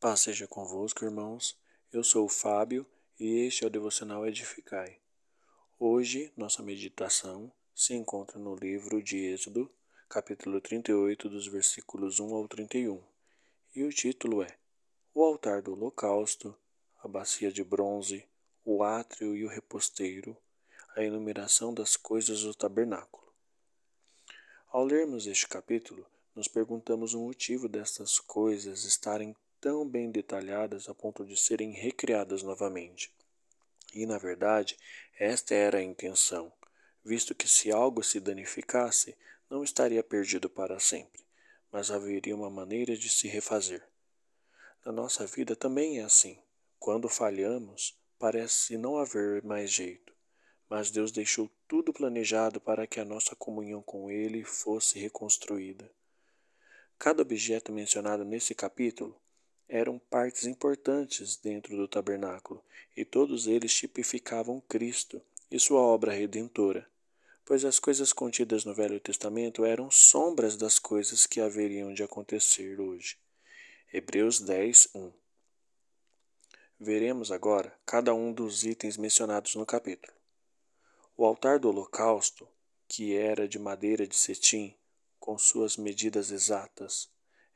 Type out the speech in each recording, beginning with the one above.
Paz seja convosco, irmãos. Eu sou o Fábio e este é o Devocional Edificai. Hoje, nossa meditação se encontra no livro de Êxodo, capítulo 38, dos versículos 1 ao 31. E o título é O altar do holocausto, a bacia de bronze, o átrio e o reposteiro, a enumeração das coisas do tabernáculo. Ao lermos este capítulo, nos perguntamos o motivo destas coisas estarem tão bem detalhadas a ponto de serem recriadas novamente. E, na verdade, esta era a intenção, visto que se algo se danificasse, não estaria perdido para sempre, mas haveria uma maneira de se refazer. Na nossa vida também é assim. Quando falhamos, parece não haver mais jeito, mas Deus deixou tudo planejado para que a nossa comunhão com Ele fosse reconstruída. Cada objeto mencionado nesse capítulo eram partes importantes dentro do tabernáculo, e todos eles tipificavam Cristo e sua obra redentora, pois as coisas contidas no Velho Testamento eram sombras das coisas que haveriam de acontecer hoje. Hebreus 10, 1 Veremos agora cada um dos itens mencionados no capítulo. O altar do holocausto, que era de madeira de cetim, com suas medidas exatas,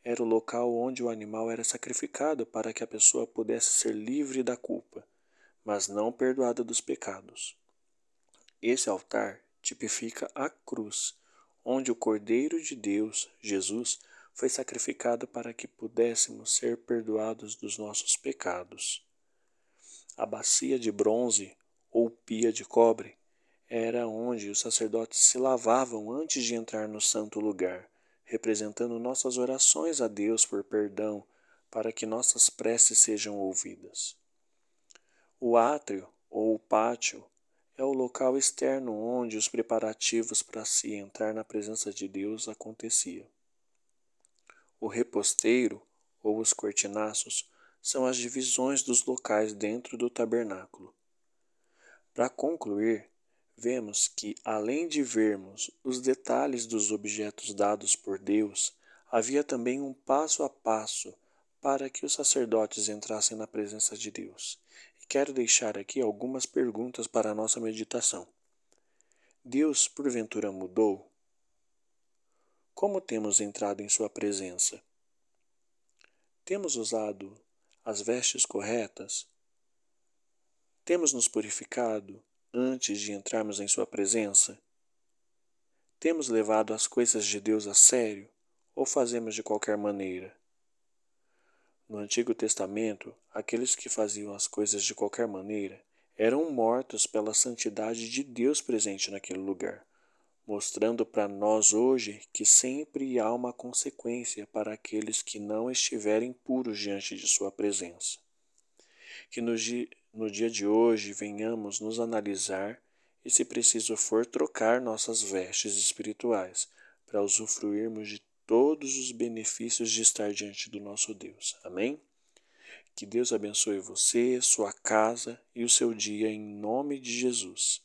era o local onde o animal era sacrificado para que a pessoa pudesse ser livre da culpa, mas não perdoada dos pecados. Esse altar tipifica a cruz, onde o Cordeiro de Deus, Jesus, foi sacrificado para que pudéssemos ser perdoados dos nossos pecados. A bacia de bronze ou pia de cobre era onde os sacerdotes se lavavam antes de entrar no santo lugar representando nossas orações a Deus por perdão, para que nossas preces sejam ouvidas. O átrio, ou o pátio, é o local externo onde os preparativos para se entrar na presença de Deus acontecia. O reposteiro, ou os cortinaços, são as divisões dos locais dentro do tabernáculo. Para concluir, vemos que, além de vermos os detalhes dos objetos dados por Deus, havia também um passo a passo para que os sacerdotes entrassem na presença de Deus. E quero deixar aqui algumas perguntas para a nossa meditação. Deus, porventura, mudou? Como temos entrado em Sua presença? Temos usado as vestes corretas? Temos nos purificado? Antes de entrarmos em Sua presença? Temos levado as coisas de Deus a sério ou fazemos de qualquer maneira? No Antigo Testamento, aqueles que faziam as coisas de qualquer maneira eram mortos pela santidade de Deus presente naquele lugar, mostrando para nós hoje que sempre há uma consequência para aqueles que não estiverem puros diante de Sua presença. Que nos no dia de hoje venhamos nos analisar e, se preciso for, trocar nossas vestes espirituais para usufruirmos de todos os benefícios de estar diante do nosso Deus. Amém? Que Deus abençoe você, sua casa e o seu dia em nome de Jesus.